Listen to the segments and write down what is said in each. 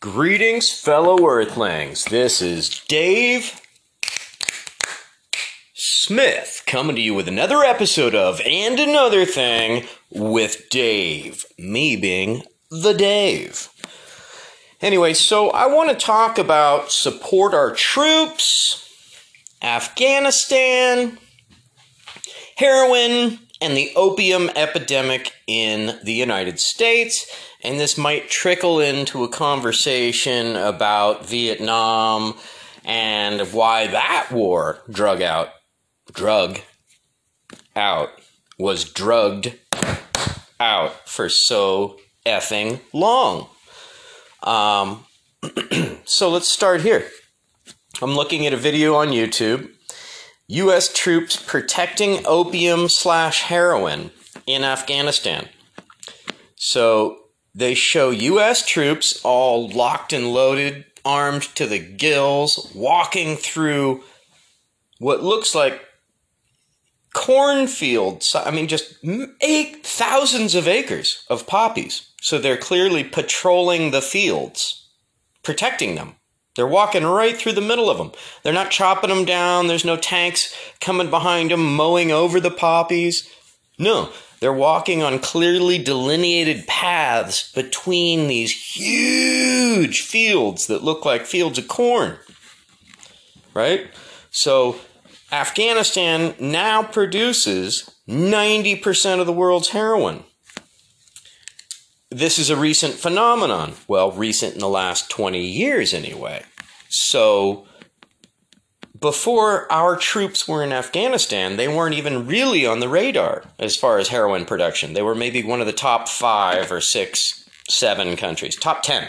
Greetings, fellow Earthlings. This is Dave Smith coming to you with another episode of And Another Thing with Dave. Me being the Dave. Anyway, so I want to talk about support our troops, Afghanistan, heroin, and the opium epidemic in the United States and this might trickle into a conversation about Vietnam and why that war drug out drug out was drugged out for so effing long. Um, so let's start here. I'm looking at a video on YouTube. U.S. troops protecting opium slash heroin in Afghanistan. So they show U.S. troops all locked and loaded, armed to the gills, walking through what looks like cornfields. I mean, just eight thousands of acres of poppies. So they're clearly patrolling the fields, protecting them. They're walking right through the middle of them. They're not chopping them down. There's no tanks coming behind them, mowing over the poppies. No, they're walking on clearly delineated paths between these huge fields that look like fields of corn. Right? So, Afghanistan now produces 90% of the world's heroin. This is a recent phenomenon. Well, recent in the last 20 years, anyway. So, before our troops were in Afghanistan, they weren't even really on the radar as far as heroin production. They were maybe one of the top five or six, seven countries, top 10.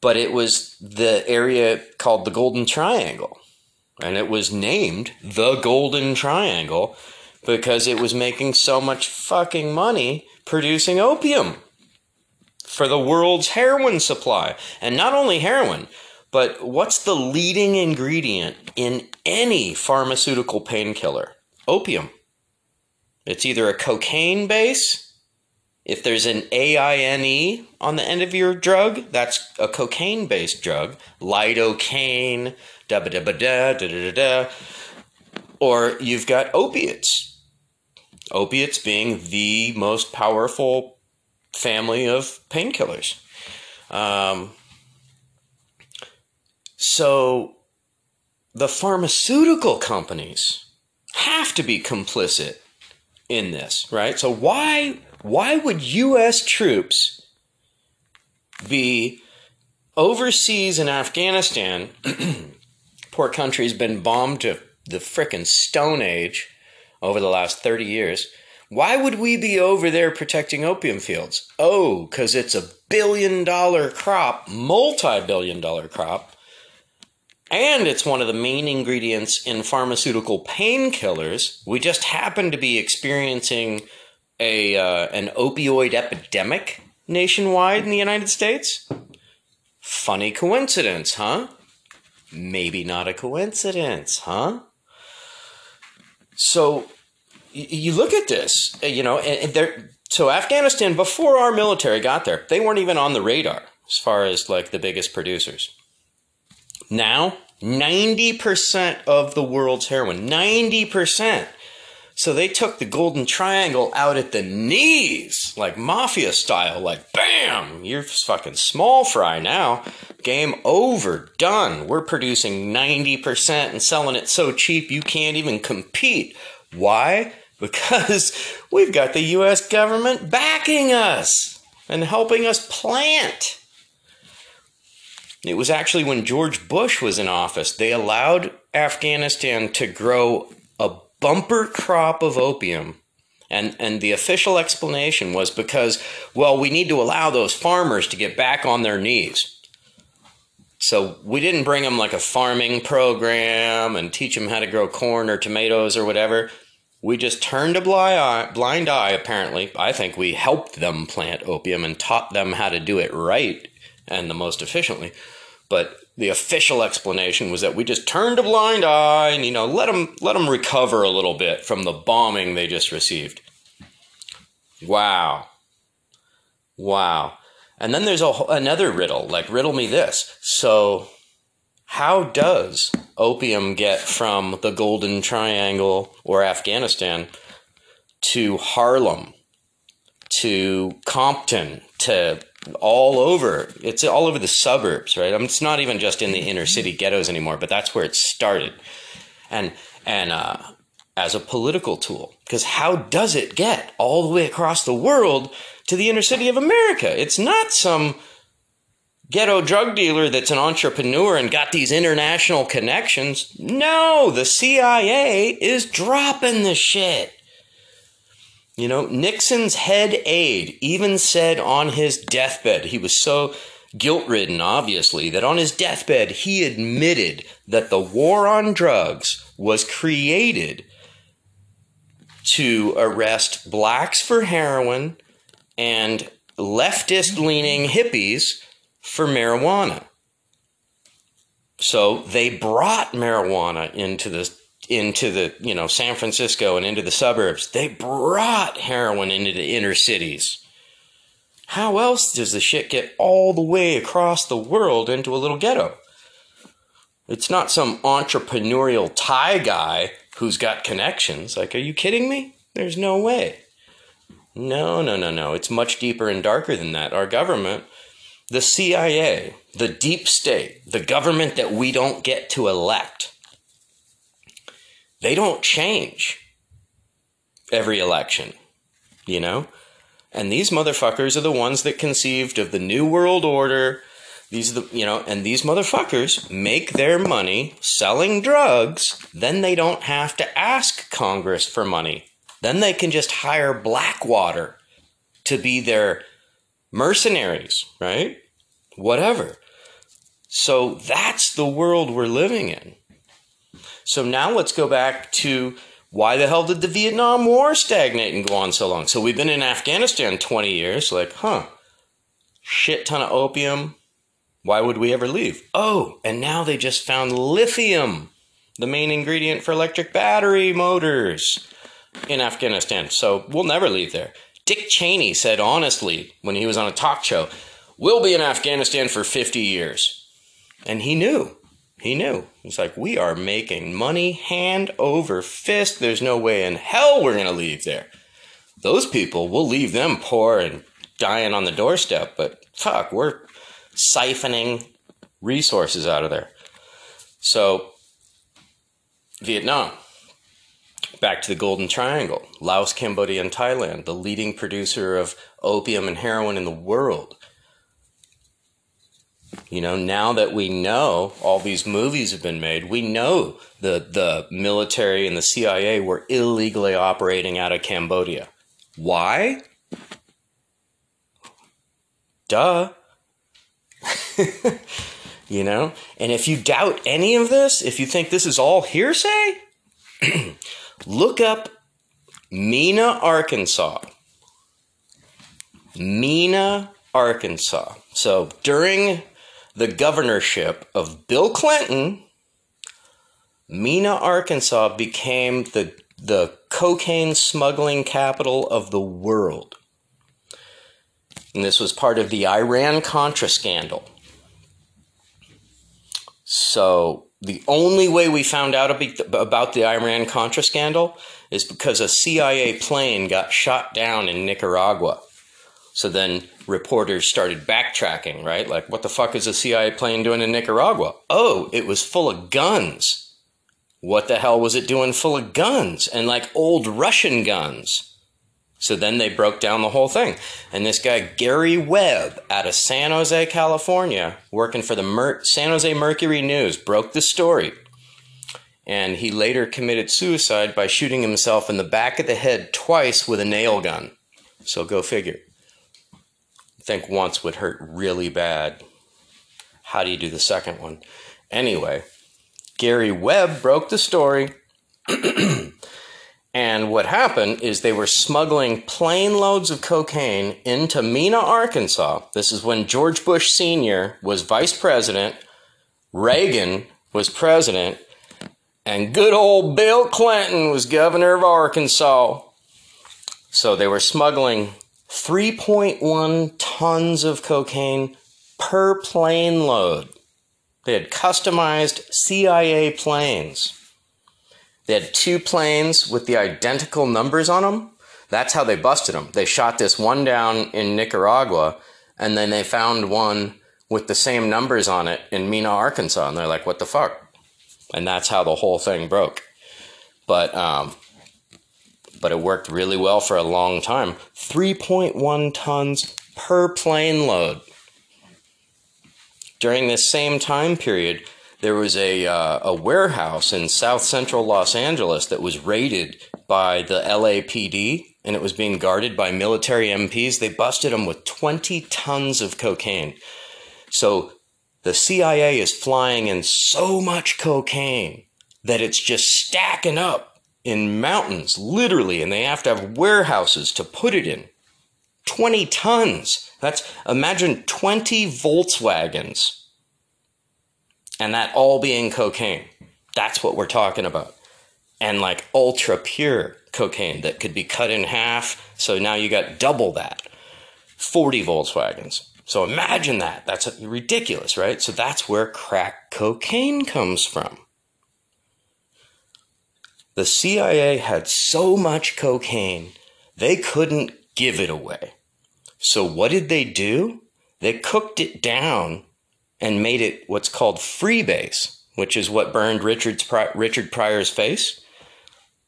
But it was the area called the Golden Triangle. And it was named the Golden Triangle because it was making so much fucking money producing opium for the world's heroin supply. And not only heroin, but what's the leading ingredient in any pharmaceutical painkiller? Opium. It's either a cocaine base. If there's an AINE on the end of your drug, that's a cocaine based drug. Lidocaine, da da da da da da da. Or you've got opiates. Opiates being the most powerful family of painkillers. Um, so the pharmaceutical companies have to be complicit in this, right? So why why would US troops be overseas in Afghanistan? poor country's been bombed to the frickin' stone age over the last 30 years. Why would we be over there protecting opium fields? Oh, because it's a billion dollar crop, multi billion dollar crop and it's one of the main ingredients in pharmaceutical painkillers. We just happen to be experiencing a uh, an opioid epidemic nationwide in the United States. Funny coincidence, huh? Maybe not a coincidence, huh? So you look at this, uh, you know, and there. So Afghanistan, before our military got there, they weren't even on the radar as far as like the biggest producers. Now, 90% of the world's heroin, 90%. So they took the golden triangle out at the knees, like mafia style, like bam, you're fucking small fry now. Game over, done. We're producing 90% and selling it so cheap you can't even compete. Why? Because we've got the US government backing us and helping us plant. It was actually when George Bush was in office, they allowed Afghanistan to grow a bumper crop of opium. And, and the official explanation was because, well, we need to allow those farmers to get back on their knees. So we didn't bring them like a farming program and teach them how to grow corn or tomatoes or whatever. We just turned a blind eye, blind eye, apparently. I think we helped them plant opium and taught them how to do it right and the most efficiently. But the official explanation was that we just turned a blind eye and you know let them let them recover a little bit from the bombing they just received. Wow. Wow. And then there's a, another riddle, like riddle me this. So, how does opium get from the Golden Triangle or Afghanistan to Harlem, to Compton, to all over? It's all over the suburbs, right? I mean, it's not even just in the inner city ghettos anymore, but that's where it started. And and uh, as a political tool, because how does it get all the way across the world to the inner city of America? It's not some ghetto drug dealer that's an entrepreneur and got these international connections. No, the CIA is dropping the shit. You know, Nixon's head aide even said on his deathbed, he was so guilt ridden, obviously, that on his deathbed he admitted that the war on drugs was created to arrest blacks for heroin and leftist leaning hippies for marijuana. So they brought marijuana into the into the you know San Francisco and into the suburbs. They brought heroin into the inner cities. How else does the shit get all the way across the world into a little ghetto? It's not some entrepreneurial Thai guy who's got connections. Like, are you kidding me? There's no way. No, no, no, no. It's much deeper and darker than that. Our government the CIA, the deep state, the government that we don't get to elect, they don't change every election, you know? And these motherfuckers are the ones that conceived of the New World Order. These are the, you know, and these motherfuckers make their money selling drugs. Then they don't have to ask Congress for money. Then they can just hire Blackwater to be their mercenaries, right? whatever. So that's the world we're living in. So now let's go back to why the hell did the Vietnam War stagnate and go on so long? So we've been in Afghanistan 20 years, like, huh, shit ton of opium. Why would we ever leave? Oh, and now they just found lithium, the main ingredient for electric battery motors in Afghanistan. So we'll never leave there. Dick Cheney said honestly when he was on a talk show, We'll be in Afghanistan for 50 years. And he knew. He knew. He's like, we are making money hand over fist. There's no way in hell we're going to leave there. Those people, we'll leave them poor and dying on the doorstep, but fuck, we're siphoning resources out of there. So, Vietnam, back to the Golden Triangle, Laos, Cambodia, and Thailand, the leading producer of opium and heroin in the world. You know, now that we know all these movies have been made, we know the the military and the CIA were illegally operating out of Cambodia. Why? Duh. you know? And if you doubt any of this, if you think this is all hearsay, look up Mena, Arkansas. Mena, Arkansas. So during the governorship of Bill Clinton, Mena, Arkansas became the, the cocaine smuggling capital of the world. And this was part of the Iran Contra scandal. So, the only way we found out about the Iran Contra scandal is because a CIA plane got shot down in Nicaragua. So then reporters started backtracking, right? Like, what the fuck is a CIA plane doing in Nicaragua? Oh, it was full of guns. What the hell was it doing full of guns? And like old Russian guns. So then they broke down the whole thing. And this guy, Gary Webb, out of San Jose, California, working for the Mer- San Jose Mercury News, broke the story. And he later committed suicide by shooting himself in the back of the head twice with a nail gun. So go figure think once would hurt really bad. How do you do the second one? Anyway, Gary Webb broke the story. and what happened is they were smuggling plane loads of cocaine into Mena, Arkansas. This is when George Bush Sr. was vice president, Reagan was president, and good old Bill Clinton was governor of Arkansas. So they were smuggling 3.1 tons of cocaine per plane load. They had customized CIA planes. They had two planes with the identical numbers on them. That's how they busted them. They shot this one down in Nicaragua, and then they found one with the same numbers on it in Mena, Arkansas. And they're like, what the fuck? And that's how the whole thing broke. But, um, but it worked really well for a long time. 3.1 tons per plane load. During this same time period, there was a, uh, a warehouse in south central Los Angeles that was raided by the LAPD and it was being guarded by military MPs. They busted them with 20 tons of cocaine. So the CIA is flying in so much cocaine that it's just stacking up in mountains, literally, and they have to have warehouses to put it in. 20 tons. That's imagine 20 Volkswagens and that all being cocaine. That's what we're talking about. And like ultra pure cocaine that could be cut in half. So now you got double that 40 Volkswagens. So imagine that. That's ridiculous, right? So that's where crack cocaine comes from. The CIA had so much cocaine, they couldn't give it away. So what did they do? They cooked it down and made it what's called freebase, which is what burned Richard's, Richard Pryor's face.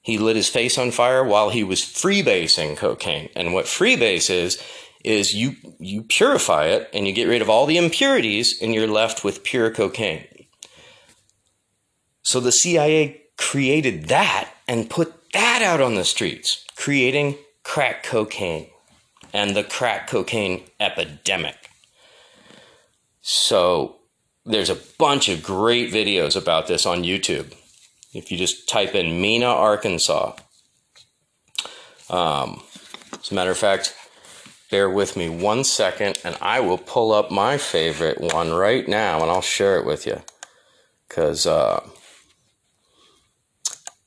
He lit his face on fire while he was freebasing cocaine. And what freebase is, is you, you purify it and you get rid of all the impurities and you're left with pure cocaine. So the CIA created that and put that out on the streets, creating crack cocaine and the crack cocaine epidemic. So there's a bunch of great videos about this on YouTube. If you just type in Mena, Arkansas. Um, as a matter of fact, bear with me one second and I will pull up my favorite one right now and I'll share it with you. Because, uh,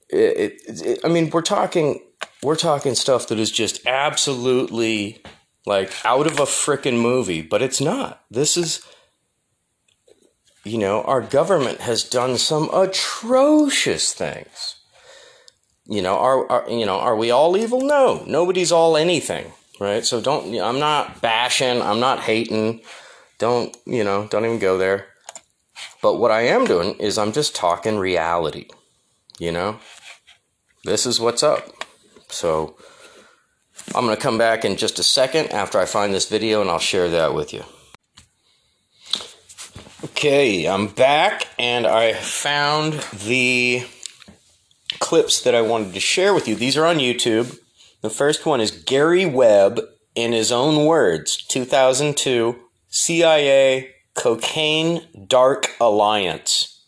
it, it, it, I mean, we're talking, we're talking stuff that is just absolutely like out of a freaking movie, but it's not. This is, you know, our government has done some atrocious things. You know, are, are you know, are we all evil? No, nobody's all anything, right? So don't. I'm not bashing. I'm not hating. Don't you know? Don't even go there. But what I am doing is I'm just talking reality. You know, this is what's up. So I'm going to come back in just a second after I find this video and I'll share that with you. Okay, I'm back and I found the clips that I wanted to share with you. These are on YouTube. The first one is Gary Webb, in his own words, 2002 CIA Cocaine Dark Alliance.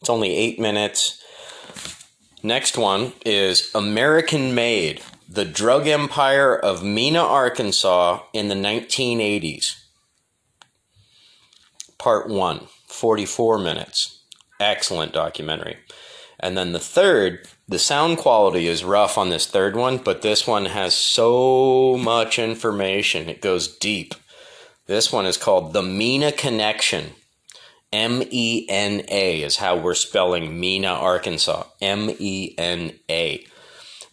It's only eight minutes. Next one is American Made, the drug empire of Mena, Arkansas in the 1980s part one, 44 minutes. Excellent documentary. And then the third, the sound quality is rough on this third one, but this one has so much information. It goes deep. This one is called The Mena Connection. M E N A is how we're spelling Mena, Arkansas. M E N A.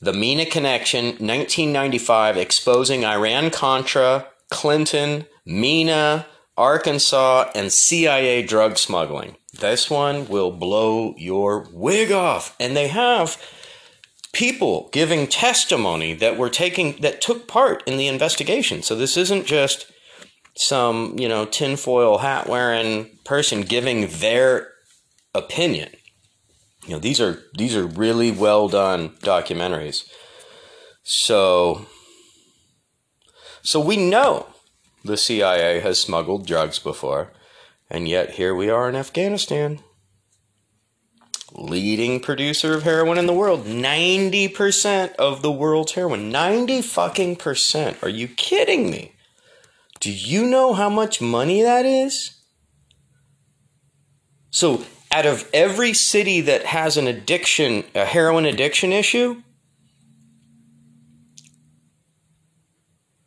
The Mena Connection, 1995, exposing Iran Contra, Clinton, Mena, Arkansas, and CIA drug smuggling. This one will blow your wig off. And they have people giving testimony that were taking that took part in the investigation. So this isn't just some, you know, tinfoil hat wearing person giving their opinion. You know, these are these are really well done documentaries. So so we know the CIA has smuggled drugs before, and yet here we are in Afghanistan. Leading producer of heroin in the world. 90% of the world's heroin. 90 fucking percent. Are you kidding me? Do you know how much money that is? So, out of every city that has an addiction, a heroin addiction issue,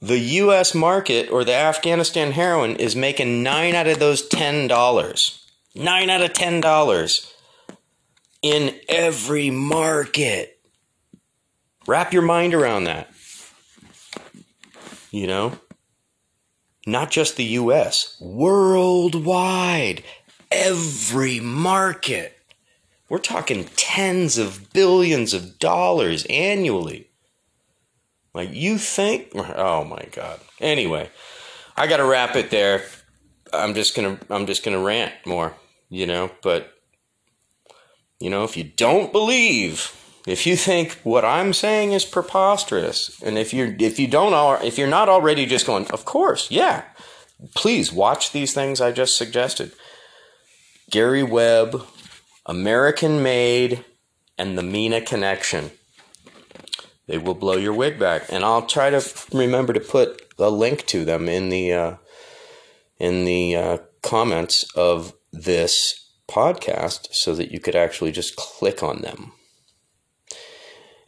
the US market or the Afghanistan heroin is making 9 out of those $10. 9 out of $10 in every market. Wrap your mind around that. You know? Not just the US, worldwide, every market. We're talking tens of billions of dollars annually. Like you think? Oh my god. Anyway, I got to wrap it there. I'm just going to I'm just going to rant more, you know, but you know, if you don't believe, if you think what I'm saying is preposterous, and if you if you don't if you're not already just going, of course, yeah. Please watch these things I just suggested. Gary Webb, American Made, and the Mena Connection. They will blow your wig back, and I'll try to remember to put a link to them in the uh, in the uh, comments of this podcast, so that you could actually just click on them.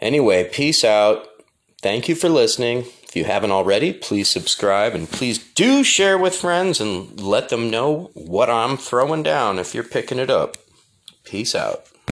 Anyway, peace out. Thank you for listening. If you haven't already, please subscribe and please do share with friends and let them know what I'm throwing down if you're picking it up. Peace out.